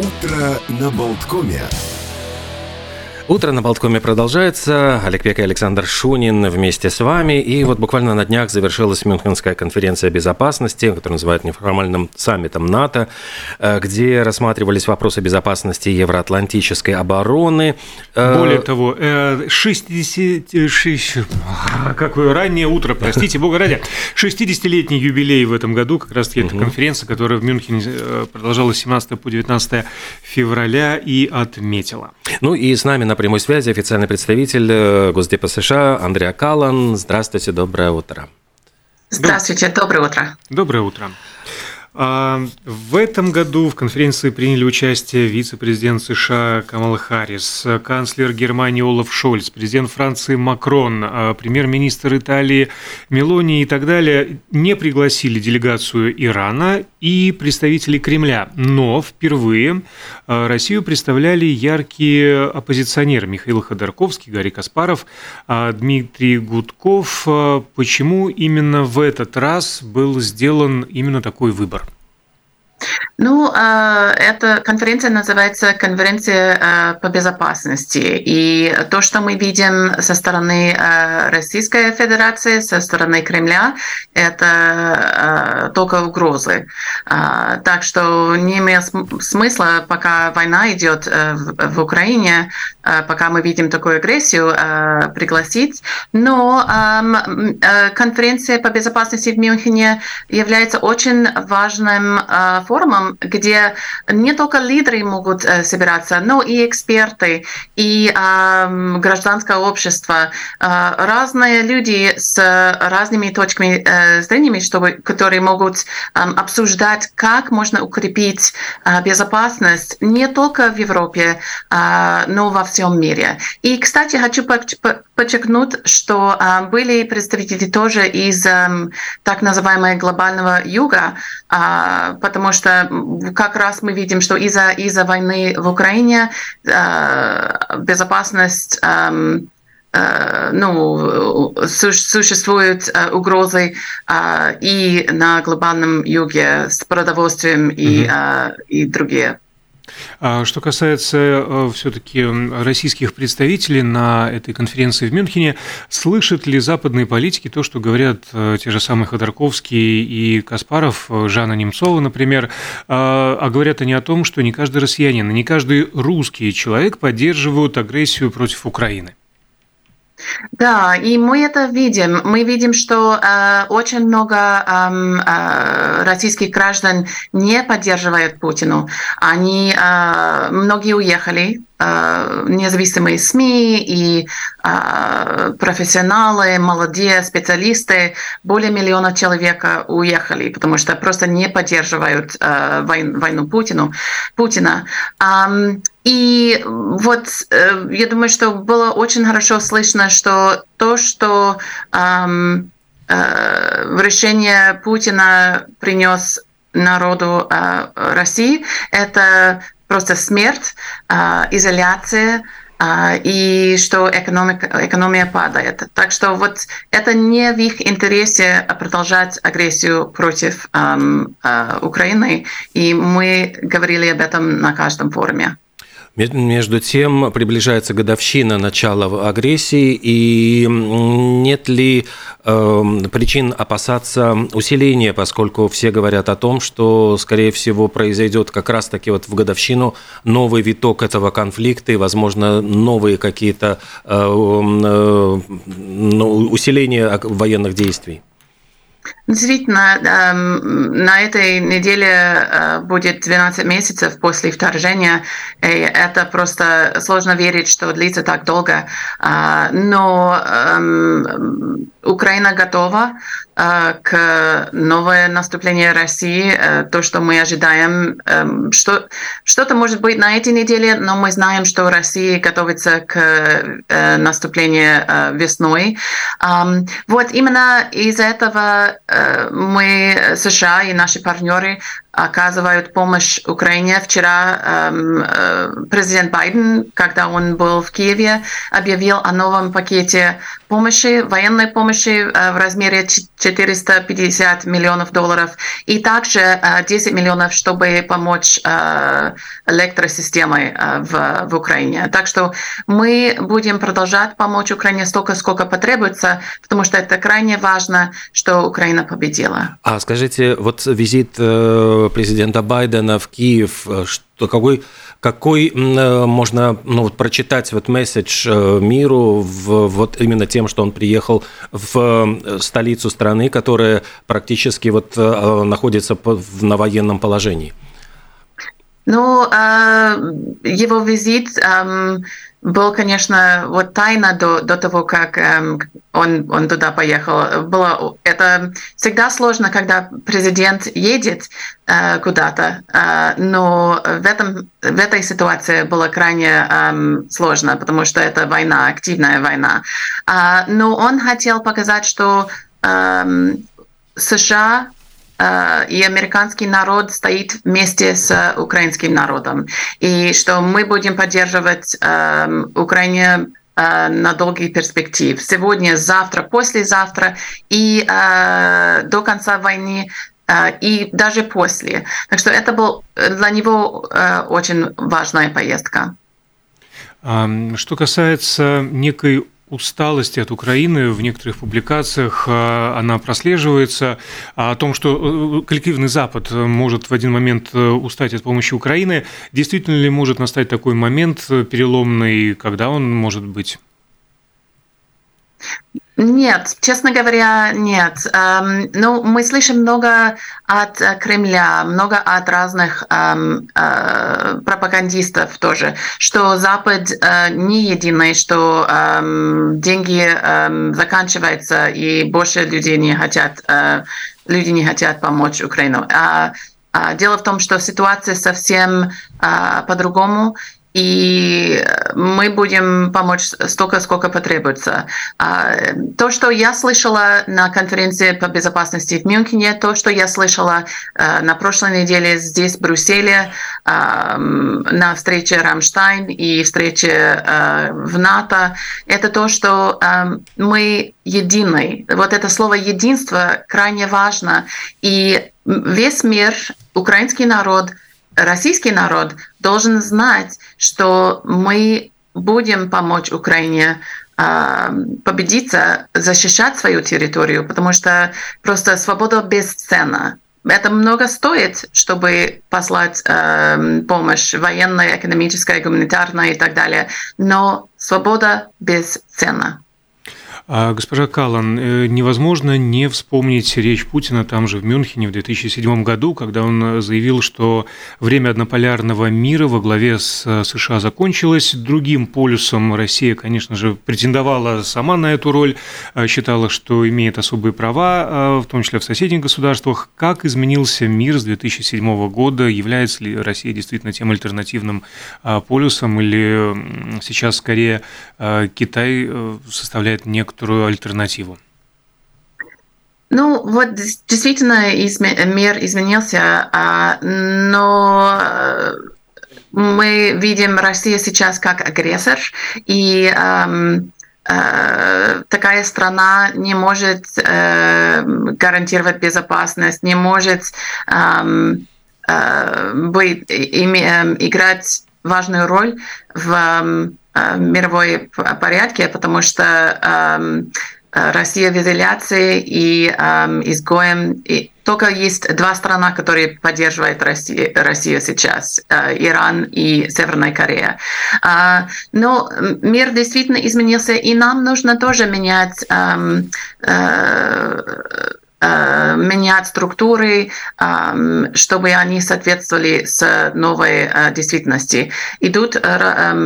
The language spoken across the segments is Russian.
Утро на Болткоме. Утро на Болткоме продолжается. Олег Пек и Александр Шунин вместе с вами. И вот буквально на днях завершилась Мюнхенская конференция безопасности, которую называют неформальным саммитом НАТО, э, где рассматривались вопросы безопасности евроатлантической обороны. Э, Более того, 60... Э, какое раннее утро, простите, бога ради. 60-летний юбилей в этом году, как раз-таки эта конференция, которая в Мюнхене продолжалась с 17 по 19 февраля и отметила. Ну и с нами на прямой связи официальный представитель э, Госдепа США Андреа Калан. Здравствуйте, доброе утро. Здравствуйте, доброе утро. Доброе утро. А, в этом году в конференции приняли участие вице-президент США Камала Харрис, канцлер Германии Олаф Шольц, президент Франции Макрон, а, премьер-министр Италии Мелони и так далее. Не пригласили делегацию Ирана и представителей Кремля, но впервые а, Россию представляли яркие оппозиционеры Михаил Ходорковский, Гарри Каспаров, Дмитрий Гудков. Почему именно в этот раз был сделан именно такой выбор? Ну, а, эта конференция называется конференция а, по безопасности. И то, что мы видим со стороны а, Российской Федерации, со стороны Кремля, это только угрозы. Так что не имеет смысла, пока война идет э, в Украине, пока мы видим такую агрессию, пригласить. Но э, конференция по безопасности в Мюнхене является очень важным форумом, где не только лидеры могут э, собираться, но и эксперты, и э, гражданское общество, э, разные люди с разными точками э, зрения, чтобы, которые могут э, обсуждать, как можно укрепить э, безопасность не только в Европе, э, но во всем мире. И, кстати, хочу подчеркнуть, что э, были представители тоже из э, так называемого глобального юга, э, потому что как раз мы видим, что из-за из войны в Украине э, безопасность э, э, ну, существуют э, угрозы и на глобальном юге с продовольствием и, mm-hmm. и другие. А что касается э, все-таки российских представителей на этой конференции в Мюнхене, слышат ли западные политики то, что говорят э, те же самые Ходорковский и Каспаров, э, Жанна Немцова, например, а, а говорят они о том, что не каждый россиянин, не каждый русский человек поддерживают агрессию против Украины? Да, и мы это видим. Мы видим, что э, очень много э, э, российских граждан не поддерживают Путину. Они э, многие уехали независимые СМИ и э, профессионалы, молодые специалисты, более миллиона человек уехали, потому что просто не поддерживают э, войну Путину, Путина. И вот я думаю, что было очень хорошо слышно, что то, что решение Путина принес народу России, это просто смерть, а, изоляция, а, и что экономика, экономия падает. Так что вот это не в их интересе продолжать агрессию против эм, э, Украины, и мы говорили об этом на каждом форуме. Между тем, приближается годовщина начала агрессии, и нет ли э, причин опасаться усиления, поскольку все говорят о том, что, скорее всего, произойдет как раз-таки вот в годовщину новый виток этого конфликта и, возможно, новые какие-то э, э, ну, усиления военных действий? Действительно, эм, на этой неделе э, будет 12 месяцев после вторжения. И это просто сложно верить, что длится так долго. А, но эм, Украина готова э, к новое наступление России, э, то, что мы ожидаем. Эм, что, что-то может быть на этой неделе, но мы знаем, что Россия готовится к э, наступлению весной. Вот именно из-за этого мы, США и наши партнеры, оказывают помощь Украине. Вчера эм, президент Байден, когда он был в Киеве, объявил о новом пакете помощи, военной помощи в размере 450 миллионов долларов и также 10 миллионов, чтобы помочь электросистемой в, в Украине. Так что мы будем продолжать помочь Украине столько, сколько потребуется, потому что это крайне важно, что Украина победила. А скажите, вот визит президента Байдена в Киев, что какой какой можно ну, вот, прочитать вот месседж миру в, вот именно тем, что он приехал в столицу страны, которая практически вот находится на военном положении? Ну, его визит был, конечно, вот тайна до, до того, как эм, он, он туда поехал. Было, это всегда сложно, когда президент едет э, куда-то, э, но в, этом, в этой ситуации было крайне э, сложно, потому что это война, активная война. Э, но он хотел показать, что э, США и американский народ стоит вместе с украинским народом, и что мы будем поддерживать э, Украине э, на долгий перспектив. Сегодня, завтра, послезавтра и э, до конца войны э, и даже после. Так что это был для него э, очень важная поездка. Что касается некой усталости от Украины в некоторых публикациях э, она прослеживается. А о том, что э, коллективный Запад может в один момент э, устать от помощи Украины, действительно ли может настать такой момент переломный, когда он может быть? Нет, честно говоря, нет. Эм, ну, мы слышим много от э, Кремля, много от разных эм, э, пропагандистов тоже, что Запад э, не единый, что эм, деньги э, заканчиваются и больше людей не хотят, э, люди не хотят помочь Украину. А, а дело в том, что ситуация совсем э, по-другому и мы будем помочь столько, сколько потребуется. А, то, что я слышала на конференции по безопасности в Мюнхене, то, что я слышала э, на прошлой неделе здесь, в Брюсселе, на встрече Рамштайн и встрече э, в НАТО, это то, что мы едины. Вот это слово «единство» крайне важно. И весь мир, украинский народ — российский народ должен знать, что мы будем помочь Украине а, победиться, защищать свою территорию, потому что просто свобода бесценна. Это много стоит, чтобы послать э, помощь военная, экономическая, гуманитарная и так далее. Но свобода бесценна. А, госпожа Каллан, э, невозможно не вспомнить речь Путина там же в Мюнхене в 2007 году, когда он заявил, что время однополярного мира во главе с э, США закончилось. Другим полюсом Россия, конечно же, претендовала сама на эту роль, э, считала, что имеет особые права, в том числе в соседних государствах. Как изменился мир с 2007 года? Является ли Россия действительно тем альтернативным полюсом или сейчас скорее Китай составляет некоторую некоторую альтернативу? Ну, вот действительно мир изменился, а, но э, мы видим Россию сейчас как агрессор, и э, такая страна не может э, гарантировать безопасность, не может быть, играть важную роль в Э, мировой порядке, потому что эм, Россия в изоляции и эм, изгоем. И только есть два страна, которые поддерживают Россию, Россию сейчас, э, Иран и Северная Корея. Э, но мир действительно изменился, и нам нужно тоже менять эм, э, Э, менять структуры, чтобы они соответствовали с новой э, действительности. Идут э,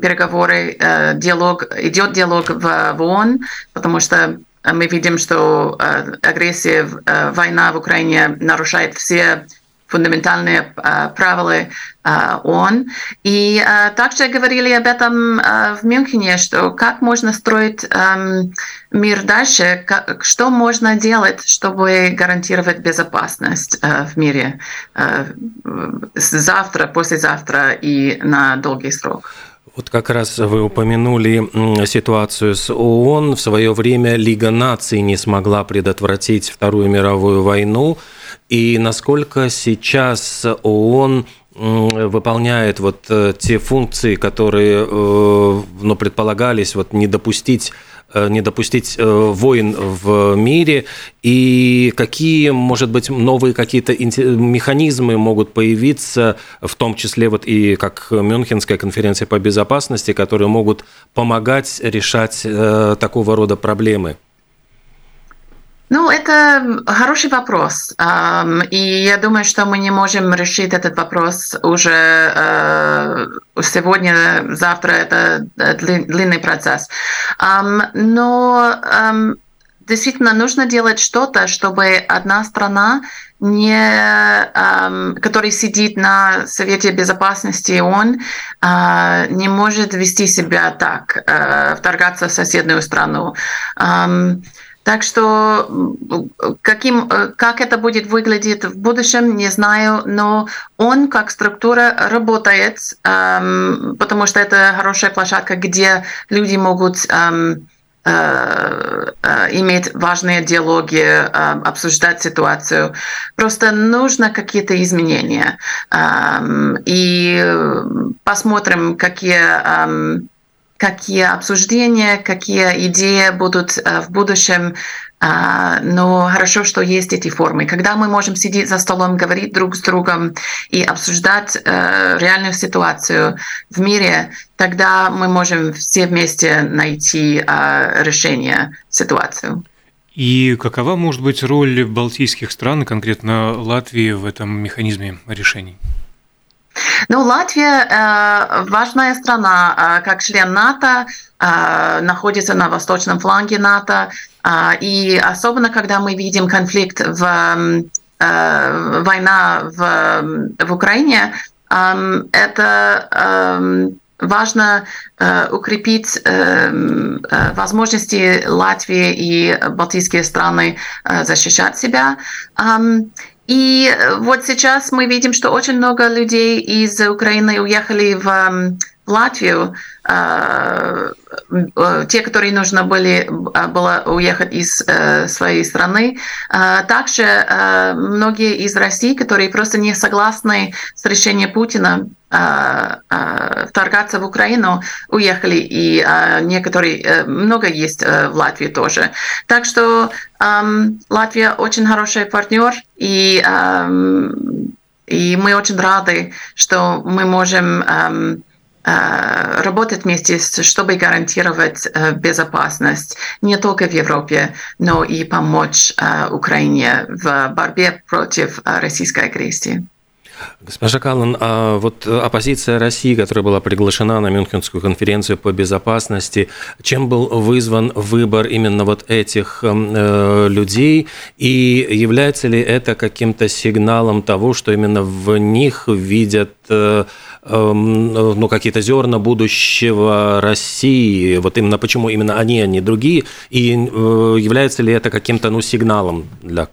переговоры, диалог, идет диалог в ООН, потому что мы видим, что агрессия, война в Украине нарушает все фундаментальные правила ООН. И также говорили об этом в Мюнхене, что как можно строить мир дальше, что можно делать, чтобы гарантировать безопасность в мире завтра, послезавтра и на долгий срок. Вот как раз вы упомянули ситуацию с ООН. В свое время Лига наций не смогла предотвратить Вторую мировую войну. И насколько сейчас ООН выполняет вот э, те функции, которые э, ну, предполагались вот, не допустить Э, не допустить войн в мире, и какие, может быть, новые какие-то механизмы могут появиться, в том числе вот и как Мюнхенская конференция по безопасности, которые могут помогать решать такого рода проблемы? Ну, это хороший вопрос. И я думаю, что мы не можем решить этот вопрос уже э, сегодня, завтра. Это длинный процесс. Но действительно нужно делать что-то, чтобы одна страна не, эм, который сидит на Совете Безопасности ООН, э, не может вести себя так, э, вторгаться в соседнюю страну. Эм, так что каким, э, как это будет выглядеть в будущем, не знаю, но он как структура работает, эм, потому что это хорошая площадка, где люди могут эм, э, э, иметь важные диалоги, обсуждать ситуацию. Просто нужно какие-то изменения. Эм, и посмотрим, какие какие обсуждения, какие идеи будут э, в будущем. А, но хорошо, что есть эти формы. Когда мы можем сидеть за столом, говорить друг с другом и обсуждать э, реальную ситуацию в мире, тогда мы можем все вместе найти э, решение ситуации. И какова может быть роль балтийских стран, конкретно Латвии, в этом механизме решений? Ну, Латвия э, важная страна, э, как член НАТО, э, находится на восточном фланге НАТО, и особенно когда мы видим конфликт в война в, в Украине, э, это э, важно э, укрепить э, возможности Латвии и балтийские страны э, защищать себя. Э, и э, вот сейчас мы видим, что очень много людей из Украины уехали в Латвию, а, э, те, которые нужно были, а, было уехать из э, своей страны. А, также многие из России, которые просто не согласны с решением Путина вторгаться в Украину, уехали, и некоторые, э, много есть в Латвии тоже. Так что Латвия очень хороший партнер, и, и мы очень рады, что мы можем Э, работать вместе, чтобы гарантировать э, безопасность не только в Европе, но и помочь э, Украине в борьбе против российской агрессии. Госпожа Каллан, а вот оппозиция России, которая была приглашена на Мюнхенскую конференцию по безопасности, чем был вызван выбор именно вот этих э, людей? И является ли это каким-то сигналом того, что именно в них видят э, э, ну, какие-то зерна будущего России? Вот именно почему именно они, а не другие? И э, является ли это каким-то ну, сигналом для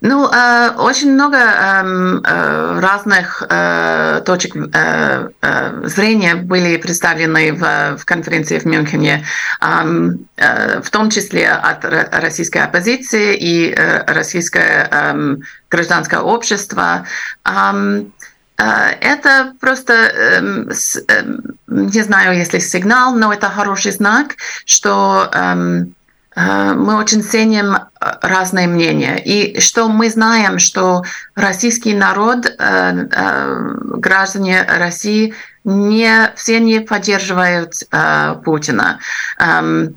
ну, э, очень много эм, э, разных э, точек э, э, зрения были представлены в, в конференции в Мюнхене, эм, э, в том числе от российской оппозиции и э, российское э, гражданское общество. Э, это просто, эм, не знаю, если сигнал, но это хороший знак, что Э, мы очень ценим э, разные мнения. И что мы знаем, что российский народ, э, граждане России, не, все не поддерживают Путина. Эм,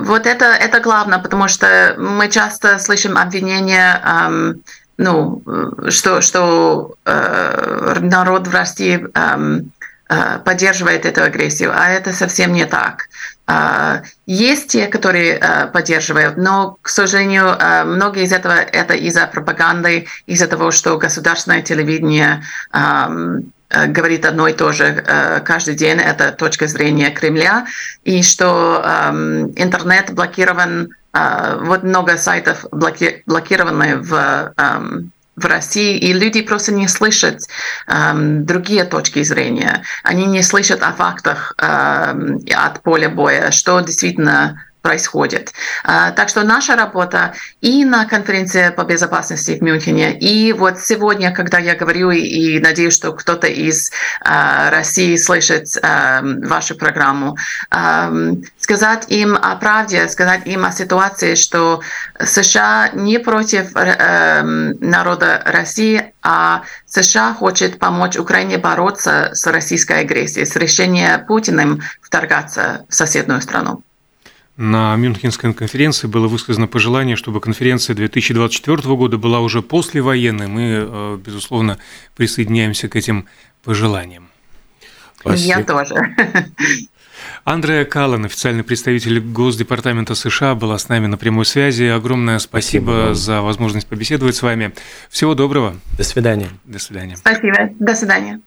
вот это, это главное, потому что мы часто слышим обвинения эм, ну, что, что народ в России эм, поддерживает эту агрессию, а это совсем не так. Есть те, которые поддерживают, но, к сожалению, многие из этого это из-за пропаганды, из-за того, что государственное телевидение говорит одно и то же каждый день, это точка зрения Кремля, и что интернет блокирован, вот много сайтов блокированы в в России, и люди просто не слышат эм, другие точки зрения. Они не слышат о фактах эм, от поля боя, что действительно происходит. А, так что наша работа и на конференции по безопасности в Мюнхене, и вот сегодня, когда я говорю, и надеюсь, что кто-то из а, России слышит а, вашу программу, сказать им о правде, сказать им о ситуации, что США не против народа России, а США хочет помочь Украине бороться с российской агрессией, с решением Путиным вторгаться в соседнюю страну. На Мюнхенской конференции было высказано пожелание, чтобы конференция 2024 года была уже послевоенной. Мы, э, безусловно, присоединяемся к этим пожеланиям. Спасибо. Я тоже. Андреа Каллан, официальный представитель Госдепартамента США, была с нами на прямой связи. Огромное спасибо, спасибо за возможность побеседовать с вами. Всего доброго. До свидания. До свидания. Спасибо. До свидания.